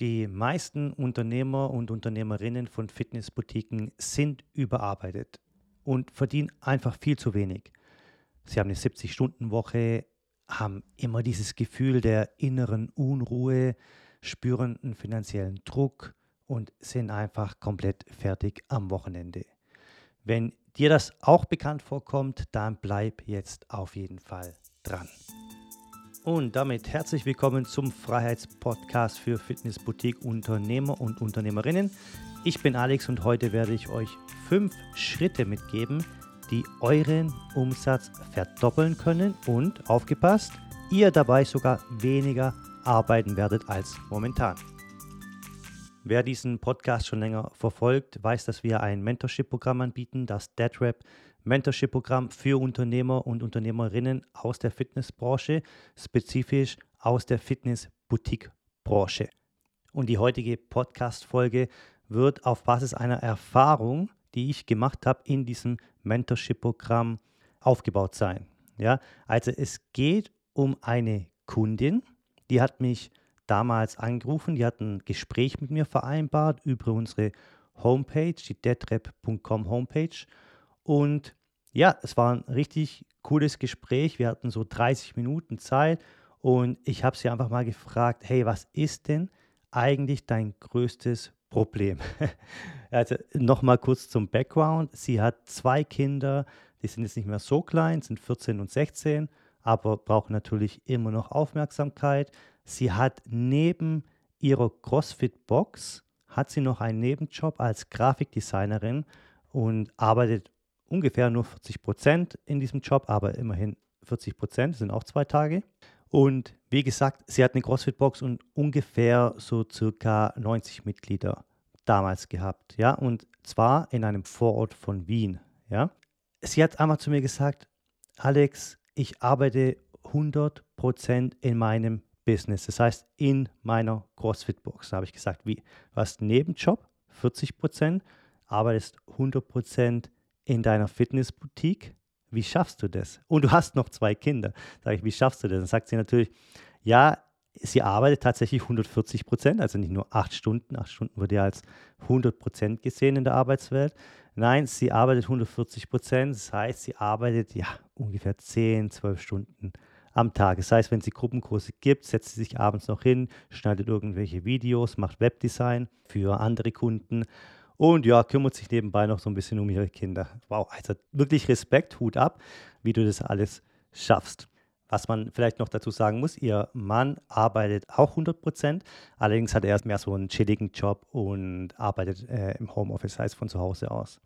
Die meisten Unternehmer und Unternehmerinnen von Fitnessboutiquen sind überarbeitet und verdienen einfach viel zu wenig. Sie haben eine 70-Stunden-Woche, haben immer dieses Gefühl der inneren Unruhe, spüren einen finanziellen Druck und sind einfach komplett fertig am Wochenende. Wenn dir das auch bekannt vorkommt, dann bleib jetzt auf jeden Fall dran. Und damit herzlich willkommen zum Freiheitspodcast für Fitnessboutique-Unternehmer und Unternehmerinnen. Ich bin Alex und heute werde ich euch fünf Schritte mitgeben, die euren Umsatz verdoppeln können und aufgepasst, ihr dabei sogar weniger arbeiten werdet als momentan. Wer diesen Podcast schon länger verfolgt, weiß, dass wir ein Mentorship-Programm anbieten, das DeadRap Mentorship-Programm für Unternehmer und Unternehmerinnen aus der Fitnessbranche, spezifisch aus der Fitness-Boutique-Branche. Und die heutige Podcast-Folge wird auf Basis einer Erfahrung, die ich gemacht habe, in diesem Mentorship-Programm aufgebaut sein. Ja, also es geht um eine Kundin, die hat mich damals angerufen, die hat ein Gespräch mit mir vereinbart über unsere Homepage, die deadrep.com Homepage. Und ja, es war ein richtig cooles Gespräch. Wir hatten so 30 Minuten Zeit und ich habe sie einfach mal gefragt, hey, was ist denn eigentlich dein größtes Problem? also nochmal kurz zum Background. Sie hat zwei Kinder, die sind jetzt nicht mehr so klein, sind 14 und 16, aber brauchen natürlich immer noch Aufmerksamkeit. Sie hat neben ihrer CrossFit-Box, hat sie noch einen Nebenjob als Grafikdesignerin und arbeitet ungefähr nur 40 Prozent in diesem Job, aber immerhin 40 Prozent, sind auch zwei Tage. Und wie gesagt, sie hat eine CrossFit-Box und ungefähr so circa 90 Mitglieder damals gehabt, ja, und zwar in einem Vorort von Wien, ja. Sie hat einmal zu mir gesagt, Alex, ich arbeite 100 Prozent in meinem Business, das heißt in meiner CrossFit-Box. Habe ich gesagt, wie, du hast einen Nebenjob, 40 Prozent, arbeitest 100 Prozent in deiner Fitnessboutique. Wie schaffst du das? Und du hast noch zwei Kinder. Sage ich, wie schaffst du das? Dann sagt sie natürlich, ja, sie arbeitet tatsächlich 140 Prozent, also nicht nur acht Stunden. Acht Stunden wird ja als 100 Prozent gesehen in der Arbeitswelt. Nein, sie arbeitet 140 Prozent. Das heißt, sie arbeitet ja ungefähr 10, 12 Stunden am Tag. Das heißt, wenn sie Gruppenkurse gibt, setzt sie sich abends noch hin, schneidet irgendwelche Videos, macht Webdesign für andere Kunden und ja, kümmert sich nebenbei noch so ein bisschen um ihre Kinder. Wow, also wirklich Respekt, Hut ab, wie du das alles schaffst. Was man vielleicht noch dazu sagen muss, ihr Mann arbeitet auch 100 Prozent, allerdings hat er mehr so einen chilligen Job und arbeitet äh, im Homeoffice, heißt von zu Hause aus.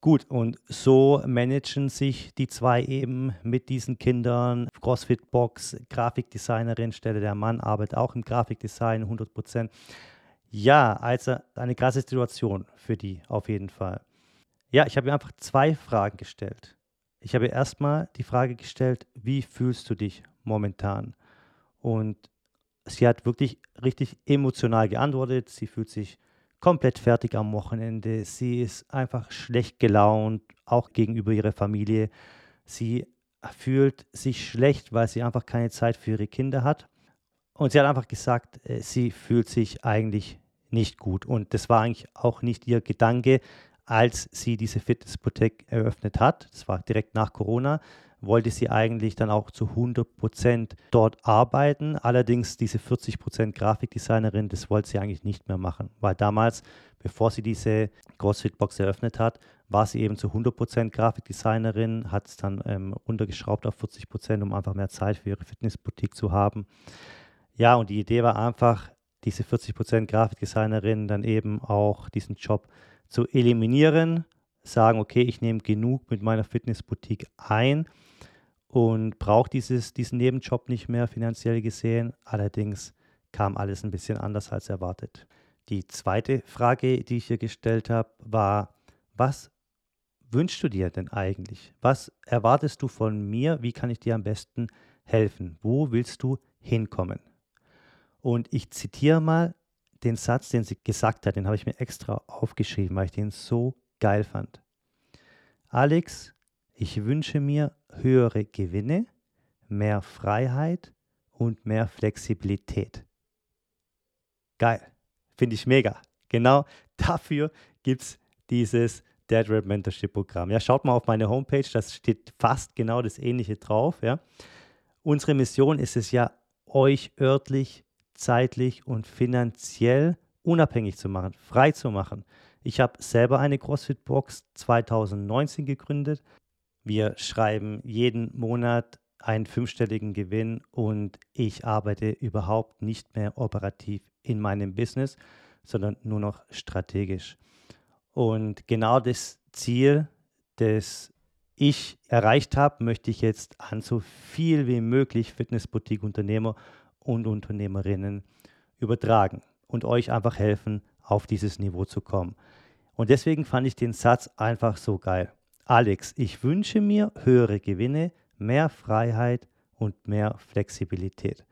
Gut, und so managen sich die zwei eben mit diesen Kindern. CrossFit-Box, Grafikdesignerin, Stelle der Mann arbeitet auch im Grafikdesign 100 Prozent. Ja, also eine krasse Situation für die auf jeden Fall. Ja, ich habe ihr einfach zwei Fragen gestellt. Ich habe erstmal die Frage gestellt, wie fühlst du dich momentan? Und sie hat wirklich richtig emotional geantwortet. Sie fühlt sich komplett fertig am Wochenende. Sie ist einfach schlecht gelaunt, auch gegenüber ihrer Familie. Sie fühlt sich schlecht, weil sie einfach keine Zeit für ihre Kinder hat. Und sie hat einfach gesagt, äh, sie fühlt sich eigentlich nicht gut. Und das war eigentlich auch nicht ihr Gedanke, als sie diese Fitnessboutique eröffnet hat. Das war direkt nach Corona wollte sie eigentlich dann auch zu 100 Prozent dort arbeiten. Allerdings diese 40 Prozent Grafikdesignerin, das wollte sie eigentlich nicht mehr machen, weil damals, bevor sie diese CrossFit-Box eröffnet hat, war sie eben zu 100 Prozent Grafikdesignerin, hat es dann ähm, runtergeschraubt auf 40 Prozent, um einfach mehr Zeit für ihre Fitnessboutique zu haben. Ja, und die Idee war einfach, diese 40% Grafikdesignerin dann eben auch diesen Job zu eliminieren, sagen, okay, ich nehme genug mit meiner Fitnessboutique ein und brauche dieses, diesen Nebenjob nicht mehr finanziell gesehen. Allerdings kam alles ein bisschen anders als erwartet. Die zweite Frage, die ich hier gestellt habe, war, was wünschst du dir denn eigentlich? Was erwartest du von mir? Wie kann ich dir am besten helfen? Wo willst du hinkommen? Und ich zitiere mal den Satz, den sie gesagt hat, den habe ich mir extra aufgeschrieben, weil ich den so geil fand. Alex, ich wünsche mir höhere Gewinne, mehr Freiheit und mehr Flexibilität. Geil. Finde ich mega. Genau dafür gibt es dieses Dead Rap Mentorship Programm. Ja, schaut mal auf meine Homepage, das steht fast genau das Ähnliche drauf. Ja. Unsere Mission ist es ja, euch örtlich, zeitlich und finanziell unabhängig zu machen, frei zu machen. Ich habe selber eine CrossFit-Box 2019 gegründet. Wir schreiben jeden Monat einen fünfstelligen Gewinn und ich arbeite überhaupt nicht mehr operativ in meinem Business, sondern nur noch strategisch. Und genau das Ziel, das ich erreicht habe, möchte ich jetzt an so viel wie möglich Fitnessboutique-Unternehmer und Unternehmerinnen übertragen und euch einfach helfen, auf dieses Niveau zu kommen. Und deswegen fand ich den Satz einfach so geil. Alex, ich wünsche mir höhere Gewinne, mehr Freiheit und mehr Flexibilität.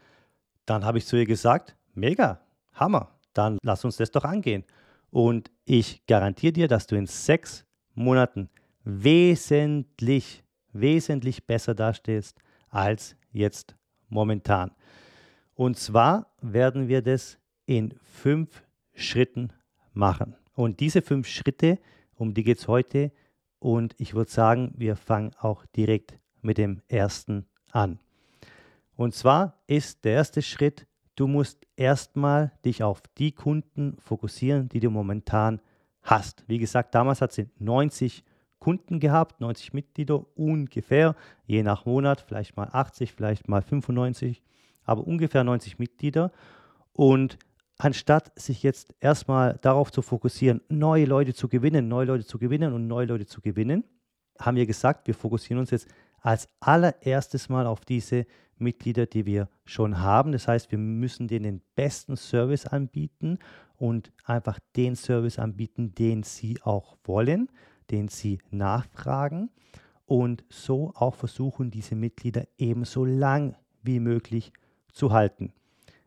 Dann habe ich zu ihr gesagt, mega, Hammer, dann lass uns das doch angehen. Und ich garantiere dir, dass du in sechs Monaten wesentlich, wesentlich besser dastehst als jetzt momentan. Und zwar werden wir das in fünf Schritten machen. Und diese fünf Schritte, um die geht es heute. Und ich würde sagen, wir fangen auch direkt mit dem ersten an. Und zwar ist der erste Schritt, du musst erstmal dich auf die Kunden fokussieren, die du momentan hast. Wie gesagt, damals hat sie 90 Kunden gehabt, 90 Mitglieder ungefähr, je nach Monat, vielleicht mal 80, vielleicht mal 95, aber ungefähr 90 Mitglieder. Und anstatt sich jetzt erstmal darauf zu fokussieren, neue Leute zu gewinnen, neue Leute zu gewinnen und neue Leute zu gewinnen, haben wir gesagt, wir fokussieren uns jetzt als allererstes mal auf diese Mitglieder, die wir schon haben. Das heißt, wir müssen denen den besten Service anbieten und einfach den Service anbieten, den sie auch wollen, den sie nachfragen und so auch versuchen, diese Mitglieder ebenso lang wie möglich zu halten.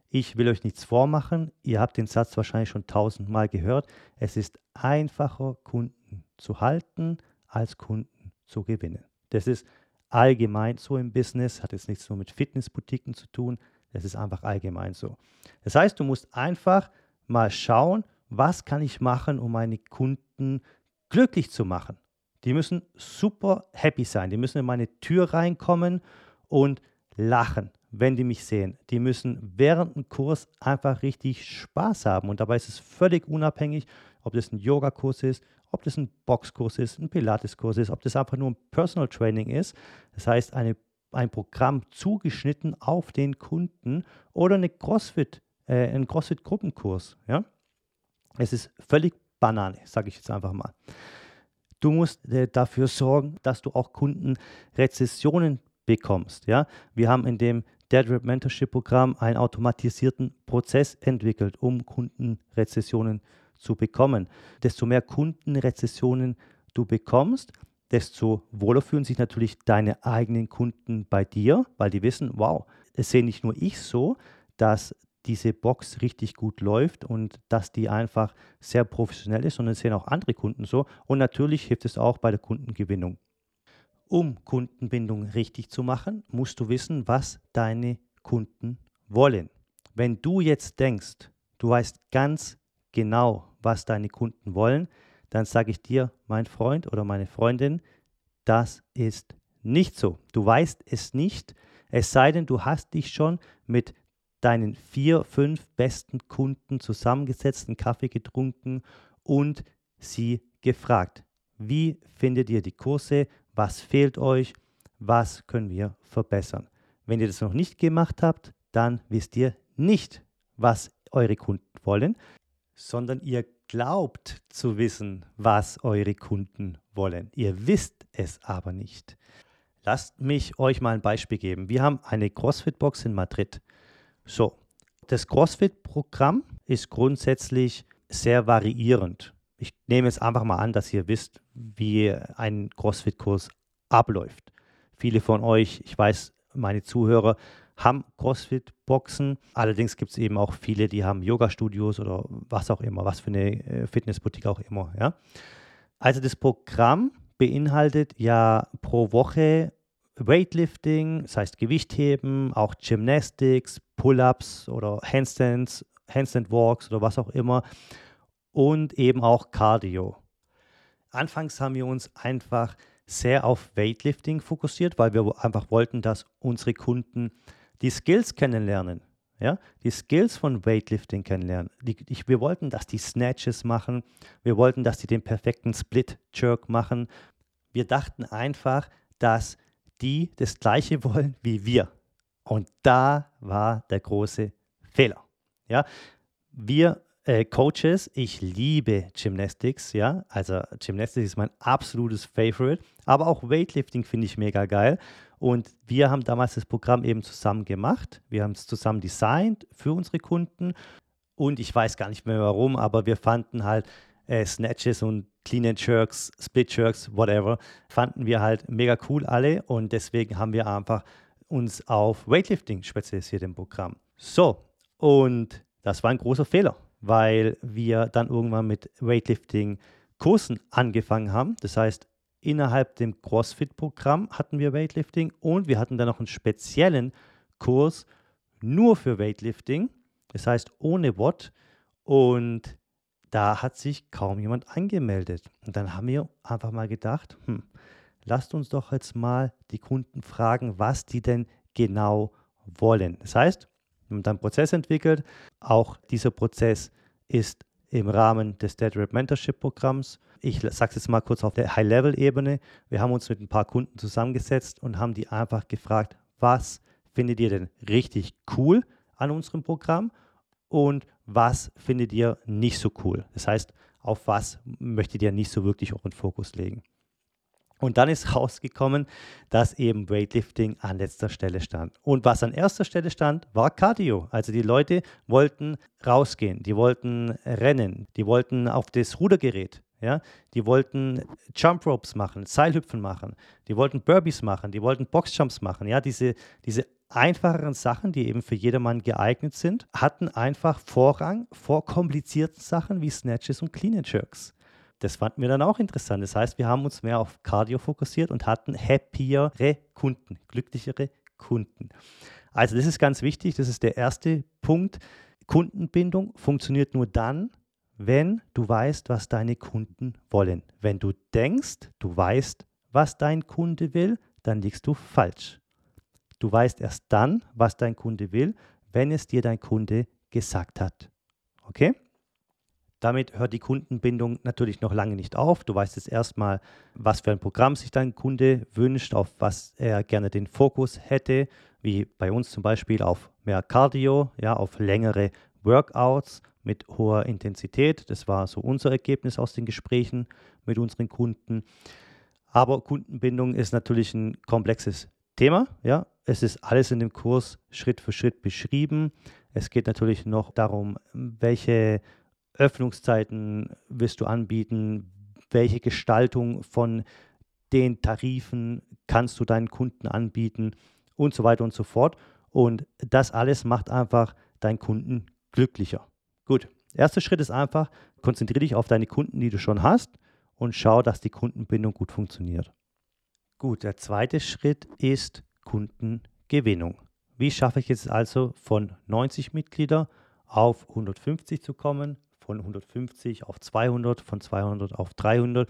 Ich will euch nichts vormachen. Ihr habt den Satz wahrscheinlich schon tausendmal gehört. Es ist einfacher, Kunden zu halten, als Kunden zu gewinnen. Das ist allgemein so im Business, hat jetzt nichts nur mit Fitnessboutiquen zu tun, das ist einfach allgemein so. Das heißt, du musst einfach mal schauen, was kann ich machen, um meine Kunden glücklich zu machen. Die müssen super happy sein, die müssen in meine Tür reinkommen und lachen, wenn die mich sehen. Die müssen während dem Kurs einfach richtig Spaß haben und dabei ist es völlig unabhängig, ob das ein Yogakurs ist, ob das ein Boxkurs ist, ein Pilateskurs ist, ob das einfach nur ein Personal Training ist. Das heißt, eine, ein Programm zugeschnitten auf den Kunden oder eine CrossFit, äh, ein CrossFit-Gruppenkurs. Ja? Es ist völlig Banane, sage ich jetzt einfach mal. Du musst äh, dafür sorgen, dass du auch Kundenrezessionen bekommst. Ja? Wir haben in dem Rap Mentorship Programm einen automatisierten Prozess entwickelt, um Kundenrezessionen zu bekommen. Desto mehr Kundenrezessionen du bekommst, desto wohler fühlen sich natürlich deine eigenen Kunden bei dir, weil die wissen, wow, es sehe nicht nur ich so, dass diese Box richtig gut läuft und dass die einfach sehr professionell ist, sondern es sehen auch andere Kunden so. Und natürlich hilft es auch bei der Kundengewinnung. Um Kundenbindung richtig zu machen, musst du wissen, was deine Kunden wollen. Wenn du jetzt denkst, du weißt ganz genau, was deine Kunden wollen, dann sage ich dir, mein Freund oder meine Freundin, das ist nicht so. Du weißt es nicht, es sei denn, du hast dich schon mit deinen vier, fünf besten Kunden zusammengesetzt, einen Kaffee getrunken und sie gefragt, wie findet ihr die Kurse, was fehlt euch, was können wir verbessern. Wenn ihr das noch nicht gemacht habt, dann wisst ihr nicht, was eure Kunden wollen, sondern ihr glaubt zu wissen, was eure Kunden wollen. Ihr wisst es aber nicht. Lasst mich euch mal ein Beispiel geben. Wir haben eine CrossFit-Box in Madrid. So, das CrossFit-Programm ist grundsätzlich sehr variierend. Ich nehme jetzt einfach mal an, dass ihr wisst, wie ein CrossFit-Kurs abläuft. Viele von euch, ich weiß, meine Zuhörer haben CrossFit-Boxen. Allerdings gibt es eben auch viele, die haben Yoga-Studios oder was auch immer, was für eine äh, Fitnessboutique auch immer. Ja? Also das Programm beinhaltet ja pro Woche Weightlifting, das heißt Gewichtheben, auch Gymnastics, Pull-ups oder Handstands, Handstand Walks oder was auch immer und eben auch Cardio. Anfangs haben wir uns einfach sehr auf Weightlifting fokussiert, weil wir einfach wollten, dass unsere Kunden die Skills kennenlernen. Ja, die Skills von Weightlifting kennenlernen. Die, ich, wir wollten, dass die Snatches machen. Wir wollten, dass die den perfekten Split-Jerk machen. Wir dachten einfach, dass die das Gleiche wollen wie wir. Und da war der große Fehler. Ja, wir äh, Coaches, ich liebe Gymnastics, ja, also Gymnastics ist mein absolutes Favorite, aber auch Weightlifting finde ich mega geil. Und wir haben damals das Programm eben zusammen gemacht. Wir haben es zusammen designt für unsere Kunden. Und ich weiß gar nicht mehr warum, aber wir fanden halt äh, Snatches und Clean and Jerks, Split Jerks, whatever, fanden wir halt mega cool alle. Und deswegen haben wir einfach uns auf Weightlifting spezialisiert im Programm. So, und das war ein großer Fehler, weil wir dann irgendwann mit Weightlifting-Kursen angefangen haben. Das heißt, innerhalb dem CrossFit-Programm hatten wir Weightlifting und wir hatten dann noch einen speziellen Kurs nur für Weightlifting, das heißt ohne Watt. Und da hat sich kaum jemand angemeldet. Und dann haben wir einfach mal gedacht, hm, lasst uns doch jetzt mal die Kunden fragen, was die denn genau wollen. Das heißt, dann einen Prozess entwickelt. Auch dieser Prozess ist im Rahmen des Dead Rap Mentorship Programms. Ich sage es jetzt mal kurz auf der High-Level-Ebene. Wir haben uns mit ein paar Kunden zusammengesetzt und haben die einfach gefragt, was findet ihr denn richtig cool an unserem Programm und was findet ihr nicht so cool. Das heißt, auf was möchtet ihr nicht so wirklich euren Fokus legen. Und dann ist rausgekommen, dass eben Weightlifting an letzter Stelle stand. Und was an erster Stelle stand, war Cardio. Also die Leute wollten rausgehen, die wollten rennen, die wollten auf das Rudergerät, ja, die wollten Jump Ropes machen, Seilhüpfen machen, die wollten Burpees machen, die wollten Boxjumps machen, ja, diese, diese einfacheren Sachen, die eben für jedermann geeignet sind, hatten einfach Vorrang vor komplizierten Sachen wie Snatches und Clean and Jerks das fanden wir dann auch interessant. Das heißt, wir haben uns mehr auf Cardio fokussiert und hatten happiere Kunden, glücklichere Kunden. Also das ist ganz wichtig, das ist der erste Punkt. Kundenbindung funktioniert nur dann, wenn du weißt, was deine Kunden wollen. Wenn du denkst, du weißt, was dein Kunde will, dann liegst du falsch. Du weißt erst dann, was dein Kunde will, wenn es dir dein Kunde gesagt hat. Okay? Damit hört die Kundenbindung natürlich noch lange nicht auf. Du weißt jetzt erstmal, was für ein Programm sich dein Kunde wünscht, auf was er gerne den Fokus hätte, wie bei uns zum Beispiel auf mehr Cardio, ja, auf längere Workouts mit hoher Intensität. Das war so unser Ergebnis aus den Gesprächen mit unseren Kunden. Aber Kundenbindung ist natürlich ein komplexes Thema. Ja. Es ist alles in dem Kurs Schritt für Schritt beschrieben. Es geht natürlich noch darum, welche Öffnungszeiten wirst du anbieten? Welche Gestaltung von den Tarifen kannst du deinen Kunden anbieten? Und so weiter und so fort. Und das alles macht einfach deinen Kunden glücklicher. Gut, erster Schritt ist einfach, konzentriere dich auf deine Kunden, die du schon hast und schau, dass die Kundenbindung gut funktioniert. Gut, der zweite Schritt ist Kundengewinnung. Wie schaffe ich jetzt also von 90 Mitglieder auf 150 zu kommen, von 150 auf 200, von 200 auf 300.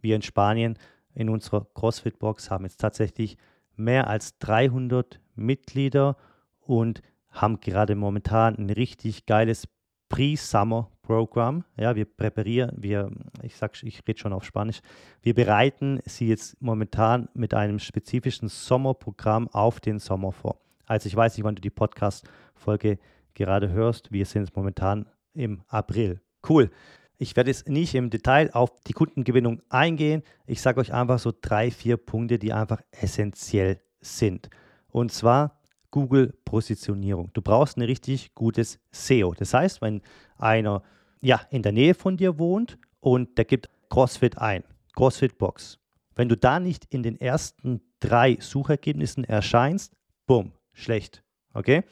Wir in Spanien in unserer CrossFit-Box haben jetzt tatsächlich mehr als 300 Mitglieder und haben gerade momentan ein richtig geiles Pre-Summer-Programm. Ja, wir präparieren, wir, ich sag, ich rede schon auf Spanisch, wir bereiten sie jetzt momentan mit einem spezifischen Sommerprogramm auf den Sommer vor. Also ich weiß nicht, wann du die Podcast-Folge gerade hörst. Wir sind jetzt momentan im April. Cool. Ich werde jetzt nicht im Detail auf die Kundengewinnung eingehen. Ich sage euch einfach so drei, vier Punkte, die einfach essentiell sind. Und zwar Google-Positionierung. Du brauchst ein richtig gutes SEO. Das heißt, wenn einer ja, in der Nähe von dir wohnt und der gibt CrossFit ein, CrossFit Box. Wenn du da nicht in den ersten drei Suchergebnissen erscheinst, bumm, schlecht. Okay?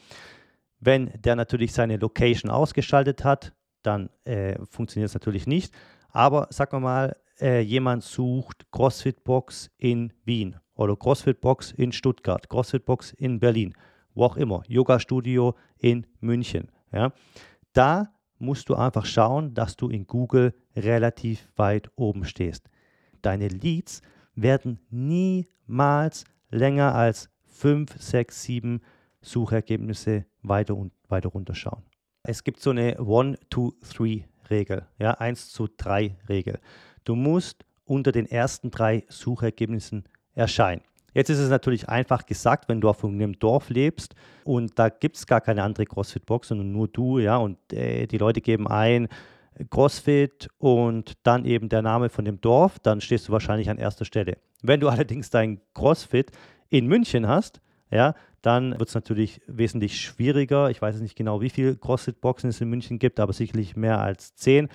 Wenn der natürlich seine Location ausgeschaltet hat, dann äh, funktioniert es natürlich nicht. Aber sagen wir mal, äh, jemand sucht CrossFit Box in Wien oder CrossFit Box in Stuttgart, CrossFit Box in Berlin, wo auch immer, Yoga Studio in München. Ja? Da musst du einfach schauen, dass du in Google relativ weit oben stehst. Deine Leads werden niemals länger als 5, 6, 7 Suchergebnisse weiter und weiter runterschauen. Es gibt so eine 1, 2, 3 Regel, ja, 1 zu 3 Regel. Du musst unter den ersten drei Suchergebnissen erscheinen. Jetzt ist es natürlich einfach gesagt, wenn du auf einem Dorf lebst und da gibt es gar keine andere CrossFit-Box, sondern nur du, ja, und äh, die Leute geben ein CrossFit und dann eben der Name von dem Dorf, dann stehst du wahrscheinlich an erster Stelle. Wenn du allerdings dein CrossFit in München hast, ja, dann wird es natürlich wesentlich schwieriger. Ich weiß nicht genau, wie viele CrossFit-Boxen es in München gibt, aber sicherlich mehr als zehn.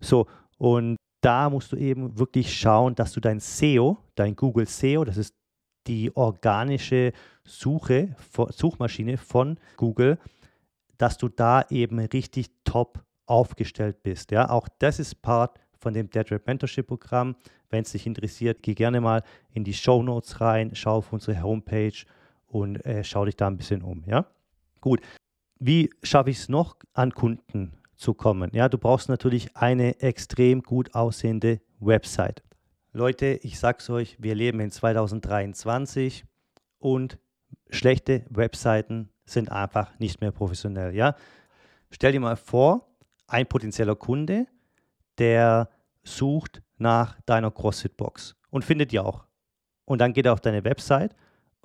So, und da musst du eben wirklich schauen, dass du dein SEO, dein Google SEO, das ist die organische Suche, Suchmaschine von Google, dass du da eben richtig top aufgestellt bist. Ja, auch das ist Part von dem Dead Red Mentorship Programm. Wenn es dich interessiert, geh gerne mal in die Show Notes rein, schau auf unsere Homepage und äh, schau dich da ein bisschen um. Ja, gut. Wie schaffe ich es noch an Kunden zu kommen? Ja, du brauchst natürlich eine extrem gut aussehende Website. Leute, ich sag's euch, wir leben in 2023 und schlechte Webseiten sind einfach nicht mehr professionell. Ja? Stell dir mal vor, ein potenzieller Kunde, der sucht nach deiner CrossFit-Box und findet die auch. Und dann geht er auf deine Website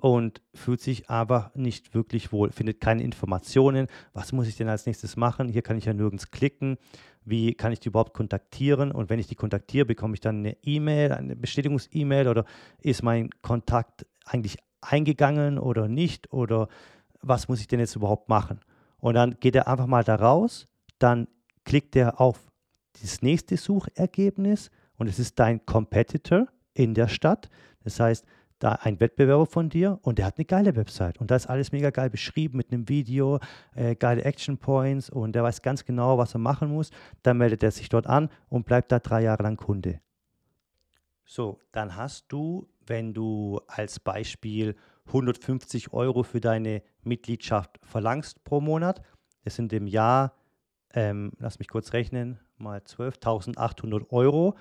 und fühlt sich aber nicht wirklich wohl, findet keine Informationen. Was muss ich denn als nächstes machen? Hier kann ich ja nirgends klicken. Wie kann ich die überhaupt kontaktieren? Und wenn ich die kontaktiere, bekomme ich dann eine E-Mail, eine Bestätigungs-E-Mail oder ist mein Kontakt eigentlich eingegangen oder nicht? Oder was muss ich denn jetzt überhaupt machen? Und dann geht er einfach mal da raus, dann klickt er auf das nächste Suchergebnis und es ist dein Competitor in der Stadt. Das heißt, da ein Wettbewerber von dir und der hat eine geile Website und da ist alles mega geil beschrieben mit einem Video, äh, geile Action Points und der weiß ganz genau, was er machen muss. Dann meldet er sich dort an und bleibt da drei Jahre lang Kunde. So, dann hast du, wenn du als Beispiel 150 Euro für deine Mitgliedschaft verlangst pro Monat, das sind im Jahr ähm, lass mich kurz rechnen, mal 12.800 Euro.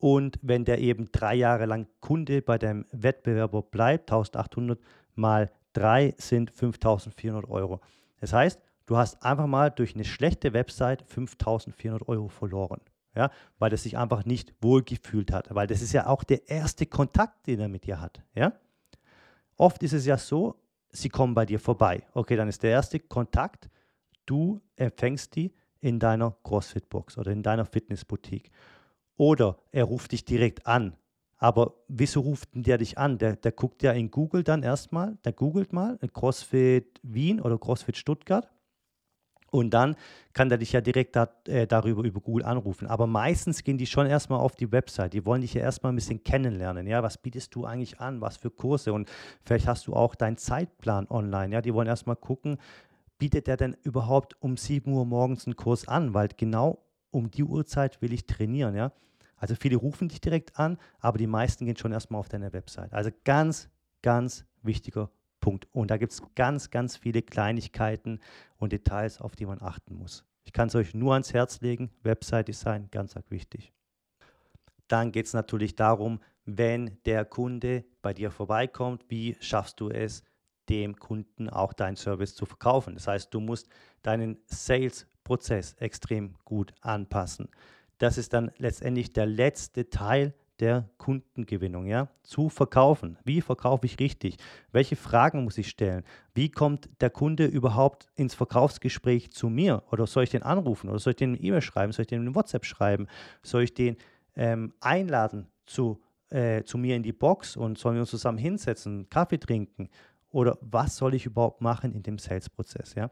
Und wenn der eben drei Jahre lang Kunde bei deinem Wettbewerber bleibt, 1.800 mal 3 sind 5.400 Euro. Das heißt, du hast einfach mal durch eine schlechte Website 5.400 Euro verloren. Ja, weil er sich einfach nicht wohlgefühlt hat, weil das ist ja auch der erste Kontakt, den er mit dir hat. Ja? Oft ist es ja so, sie kommen bei dir vorbei. Okay, dann ist der erste Kontakt, du empfängst die, in deiner CrossFit-Box oder in deiner Fitnessboutique. Oder er ruft dich direkt an. Aber wieso ruft der dich an? Der, der guckt ja in Google dann erstmal, der googelt mal CrossFit Wien oder CrossFit Stuttgart. Und dann kann der dich ja direkt da, äh, darüber über Google anrufen. Aber meistens gehen die schon erstmal auf die Website. Die wollen dich ja erstmal ein bisschen kennenlernen. Ja, was bietest du eigentlich an? Was für Kurse? Und vielleicht hast du auch deinen Zeitplan online. Ja, die wollen erstmal gucken, bietet er denn überhaupt um 7 Uhr morgens einen Kurs an? Weil genau um die Uhrzeit will ich trainieren, ja. Also viele rufen dich direkt an, aber die meisten gehen schon erstmal auf deine Website. Also ganz, ganz wichtiger Punkt. Und da gibt es ganz, ganz viele Kleinigkeiten und Details, auf die man achten muss. Ich kann es euch nur ans Herz legen. Website-Design, ganz, wichtig. Dann geht es natürlich darum, wenn der Kunde bei dir vorbeikommt, wie schaffst du es, dem Kunden auch deinen Service zu verkaufen. Das heißt, du musst deinen Sales-Prozess extrem gut anpassen. Das ist dann letztendlich der letzte Teil der Kundengewinnung, ja, zu verkaufen. Wie verkaufe ich richtig? Welche Fragen muss ich stellen? Wie kommt der Kunde überhaupt ins Verkaufsgespräch zu mir? Oder soll ich den anrufen? Oder soll ich den eine E-Mail schreiben? Soll ich den eine WhatsApp schreiben? Soll ich den ähm, einladen zu, äh, zu mir in die Box und sollen wir uns zusammen hinsetzen, Kaffee trinken? oder was soll ich überhaupt machen in dem Sales-Prozess. Ja?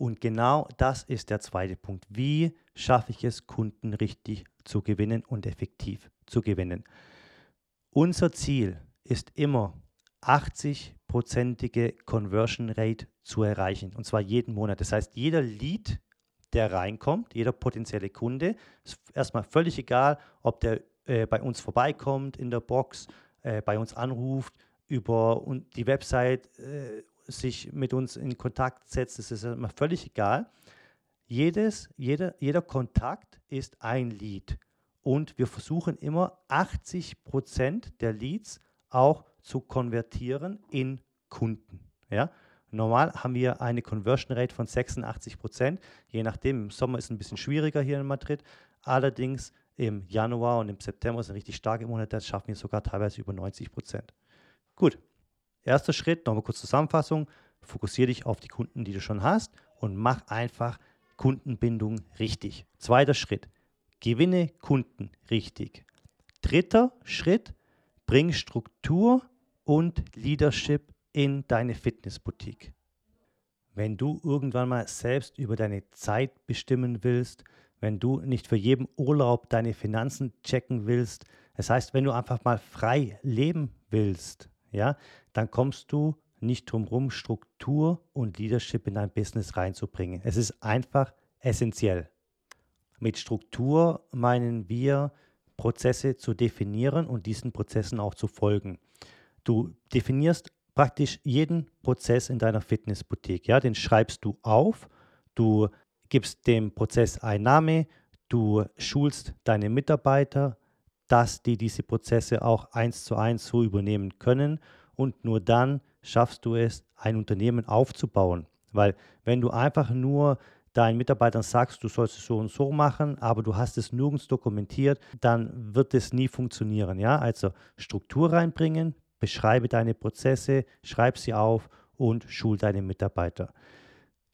Und genau das ist der zweite Punkt. Wie schaffe ich es, Kunden richtig zu gewinnen und effektiv zu gewinnen? Unser Ziel ist immer 80-prozentige Conversion Rate zu erreichen und zwar jeden Monat. Das heißt, jeder Lead, der reinkommt, jeder potenzielle Kunde, ist erstmal völlig egal, ob der äh, bei uns vorbeikommt in der Box, äh, bei uns anruft, über die Website äh, sich mit uns in Kontakt setzt, das ist immer völlig egal. jedes, jeder, jeder Kontakt ist ein Lead. Und wir versuchen immer 80 Prozent der Leads auch zu konvertieren in Kunden. Ja? Normal haben wir eine Conversion Rate von 86 Prozent. Je nachdem, im Sommer ist es ein bisschen schwieriger hier in Madrid. Allerdings im Januar und im September sind richtig starke Monate, das schaffen wir sogar teilweise über 90 Prozent. Gut, erster Schritt, nochmal kurz Zusammenfassung. Fokussiere dich auf die Kunden, die du schon hast und mach einfach Kundenbindung richtig. Zweiter Schritt, gewinne Kunden richtig. Dritter Schritt, bring Struktur und Leadership in deine Fitnessboutique. Wenn du irgendwann mal selbst über deine Zeit bestimmen willst, wenn du nicht für jeden Urlaub deine Finanzen checken willst, das heißt, wenn du einfach mal frei leben willst, ja, dann kommst du nicht drum herum, Struktur und Leadership in dein Business reinzubringen. Es ist einfach essentiell. Mit Struktur meinen wir, Prozesse zu definieren und diesen Prozessen auch zu folgen. Du definierst praktisch jeden Prozess in deiner Fitnessboutique. Ja, den schreibst du auf, du gibst dem Prozess einen Namen, du schulst deine Mitarbeiter, dass die diese Prozesse auch eins zu eins so übernehmen können und nur dann schaffst du es, ein Unternehmen aufzubauen. Weil wenn du einfach nur deinen Mitarbeitern sagst, du sollst es so und so machen, aber du hast es nirgends dokumentiert, dann wird es nie funktionieren. Ja? Also Struktur reinbringen, beschreibe deine Prozesse, schreib sie auf und schul deine Mitarbeiter.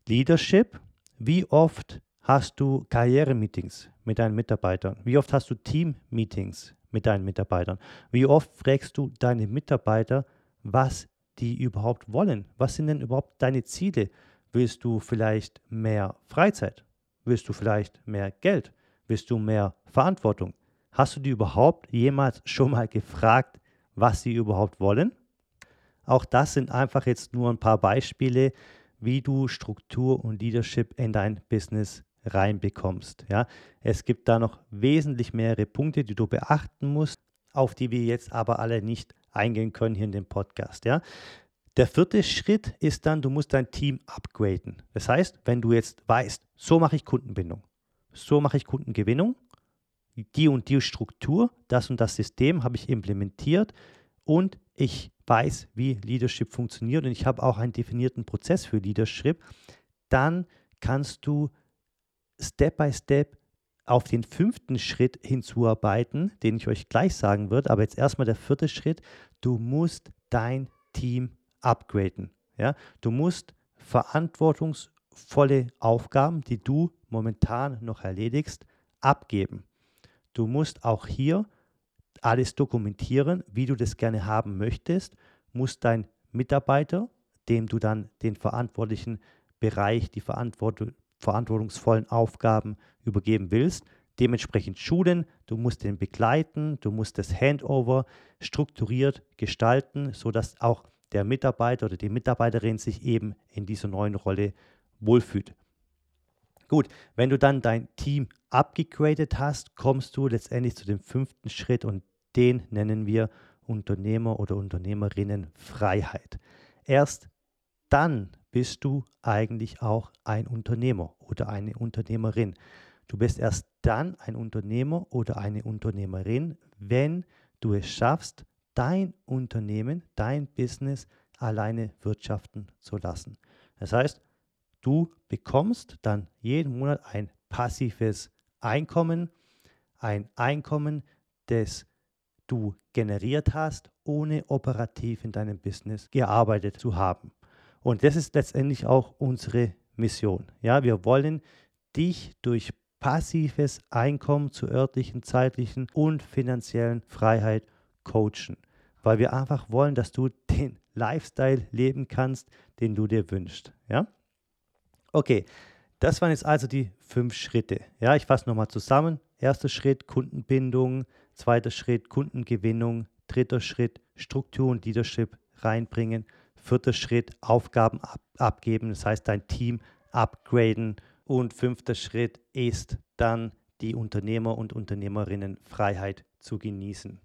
Leadership, wie oft hast du Karrieremeetings mit deinen Mitarbeitern? Wie oft hast du Team-Meetings mit deinen Mitarbeitern? Wie oft fragst du deine Mitarbeiter, was die überhaupt wollen? Was sind denn überhaupt deine Ziele? Willst du vielleicht mehr Freizeit? Willst du vielleicht mehr Geld? Willst du mehr Verantwortung? Hast du die überhaupt jemals schon mal gefragt, was sie überhaupt wollen. Auch das sind einfach jetzt nur ein paar Beispiele, wie du Struktur und Leadership in dein Business reinbekommst. Ja, es gibt da noch wesentlich mehrere Punkte, die du beachten musst, auf die wir jetzt aber alle nicht eingehen können hier in dem Podcast. Ja, der vierte Schritt ist dann, du musst dein Team upgraden. Das heißt, wenn du jetzt weißt, so mache ich Kundenbindung, so mache ich Kundengewinnung, die und die Struktur, das und das System habe ich implementiert und ich weiß, wie Leadership funktioniert und ich habe auch einen definierten Prozess für Leadership, dann kannst du Step by Step auf den fünften Schritt hinzuarbeiten, den ich euch gleich sagen würde. Aber jetzt erstmal der vierte Schritt. Du musst dein Team upgraden. Ja? Du musst verantwortungsvolle Aufgaben, die du momentan noch erledigst, abgeben. Du musst auch hier alles dokumentieren, wie du das gerne haben möchtest, muss dein Mitarbeiter, dem du dann den verantwortlichen Bereich, die Verantwort verantwortungsvollen Aufgaben übergeben willst, dementsprechend schulen, du musst den begleiten, du musst das Handover strukturiert gestalten, sodass auch der Mitarbeiter oder die Mitarbeiterin sich eben in dieser neuen Rolle wohlfühlt. Gut, wenn du dann dein Team abgegradet hast, kommst du letztendlich zu dem fünften Schritt und den nennen wir Unternehmer oder Unternehmerinnen Freiheit. Erst dann bist du eigentlich auch ein Unternehmer oder eine Unternehmerin. Du bist erst dann ein Unternehmer oder eine Unternehmerin, wenn du es schaffst, dein Unternehmen, dein Business alleine wirtschaften zu lassen. Das heißt, Du bekommst dann jeden Monat ein passives Einkommen, ein Einkommen, das du generiert hast, ohne operativ in deinem Business gearbeitet zu haben. Und das ist letztendlich auch unsere Mission. Ja, wir wollen dich durch passives Einkommen zur örtlichen, zeitlichen und finanziellen Freiheit coachen, weil wir einfach wollen, dass du den Lifestyle leben kannst, den du dir wünschst. Ja? Okay, das waren jetzt also die fünf Schritte. Ja, ich fasse nochmal zusammen. Erster Schritt Kundenbindung, zweiter Schritt Kundengewinnung, dritter Schritt Struktur und Leadership reinbringen, vierter Schritt Aufgaben ab abgeben, das heißt dein Team upgraden und fünfter Schritt ist dann die Unternehmer und Unternehmerinnen Freiheit zu genießen.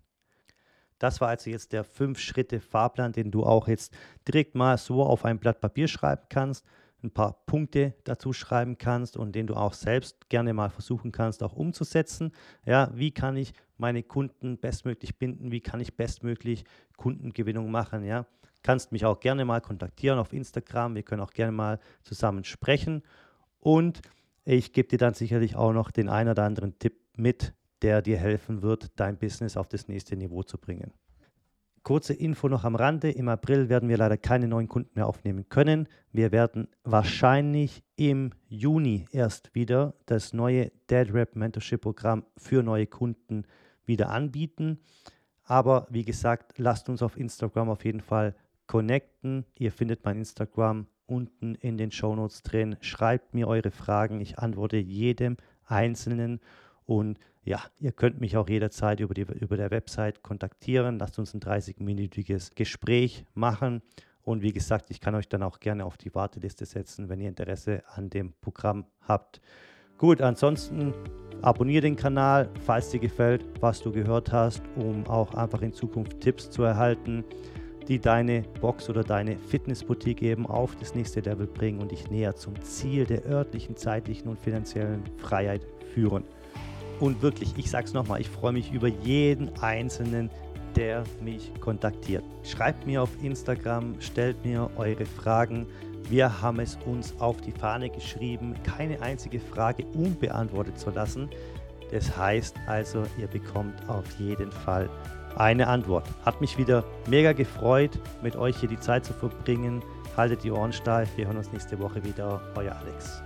Das war also jetzt der fünf Schritte Fahrplan, den du auch jetzt direkt mal so auf ein Blatt Papier schreiben kannst ein paar Punkte dazu schreiben kannst und den du auch selbst gerne mal versuchen kannst, auch umzusetzen. Ja, wie kann ich meine Kunden bestmöglich binden? Wie kann ich bestmöglich Kundengewinnung machen? Ja, kannst mich auch gerne mal kontaktieren auf Instagram. Wir können auch gerne mal zusammen sprechen und ich gebe dir dann sicherlich auch noch den einen oder anderen Tipp mit, der dir helfen wird, dein Business auf das nächste Niveau zu bringen. Kurze Info noch am Rande. Im April werden wir leider keine neuen Kunden mehr aufnehmen können. Wir werden wahrscheinlich im Juni erst wieder das neue Dead Rap Mentorship Programm für neue Kunden wieder anbieten. Aber wie gesagt, lasst uns auf Instagram auf jeden Fall connecten. Ihr findet mein Instagram unten in den Show Notes drin. Schreibt mir eure Fragen. Ich antworte jedem Einzelnen und ja, ihr könnt mich auch jederzeit über, die, über der Website kontaktieren. Lasst uns ein 30-minütiges Gespräch machen. Und wie gesagt, ich kann euch dann auch gerne auf die Warteliste setzen, wenn ihr Interesse an dem Programm habt. Gut, ansonsten abonniere den Kanal, falls dir gefällt, was du gehört hast, um auch einfach in Zukunft Tipps zu erhalten, die deine Box oder deine Fitnessboutique eben auf das nächste Level bringen und dich näher zum Ziel der örtlichen, zeitlichen und finanziellen Freiheit führen. Und wirklich, ich sage es nochmal, ich freue mich über jeden Einzelnen, der mich kontaktiert. Schreibt mir auf Instagram, stellt mir eure Fragen. Wir haben es uns auf die Fahne geschrieben, keine einzige Frage unbeantwortet zu lassen. Das heißt also, ihr bekommt auf jeden Fall eine Antwort. Hat mich wieder mega gefreut, mit euch hier die Zeit zu verbringen. Haltet die Ohren steif. Wir hören uns nächste Woche wieder. Euer Alex.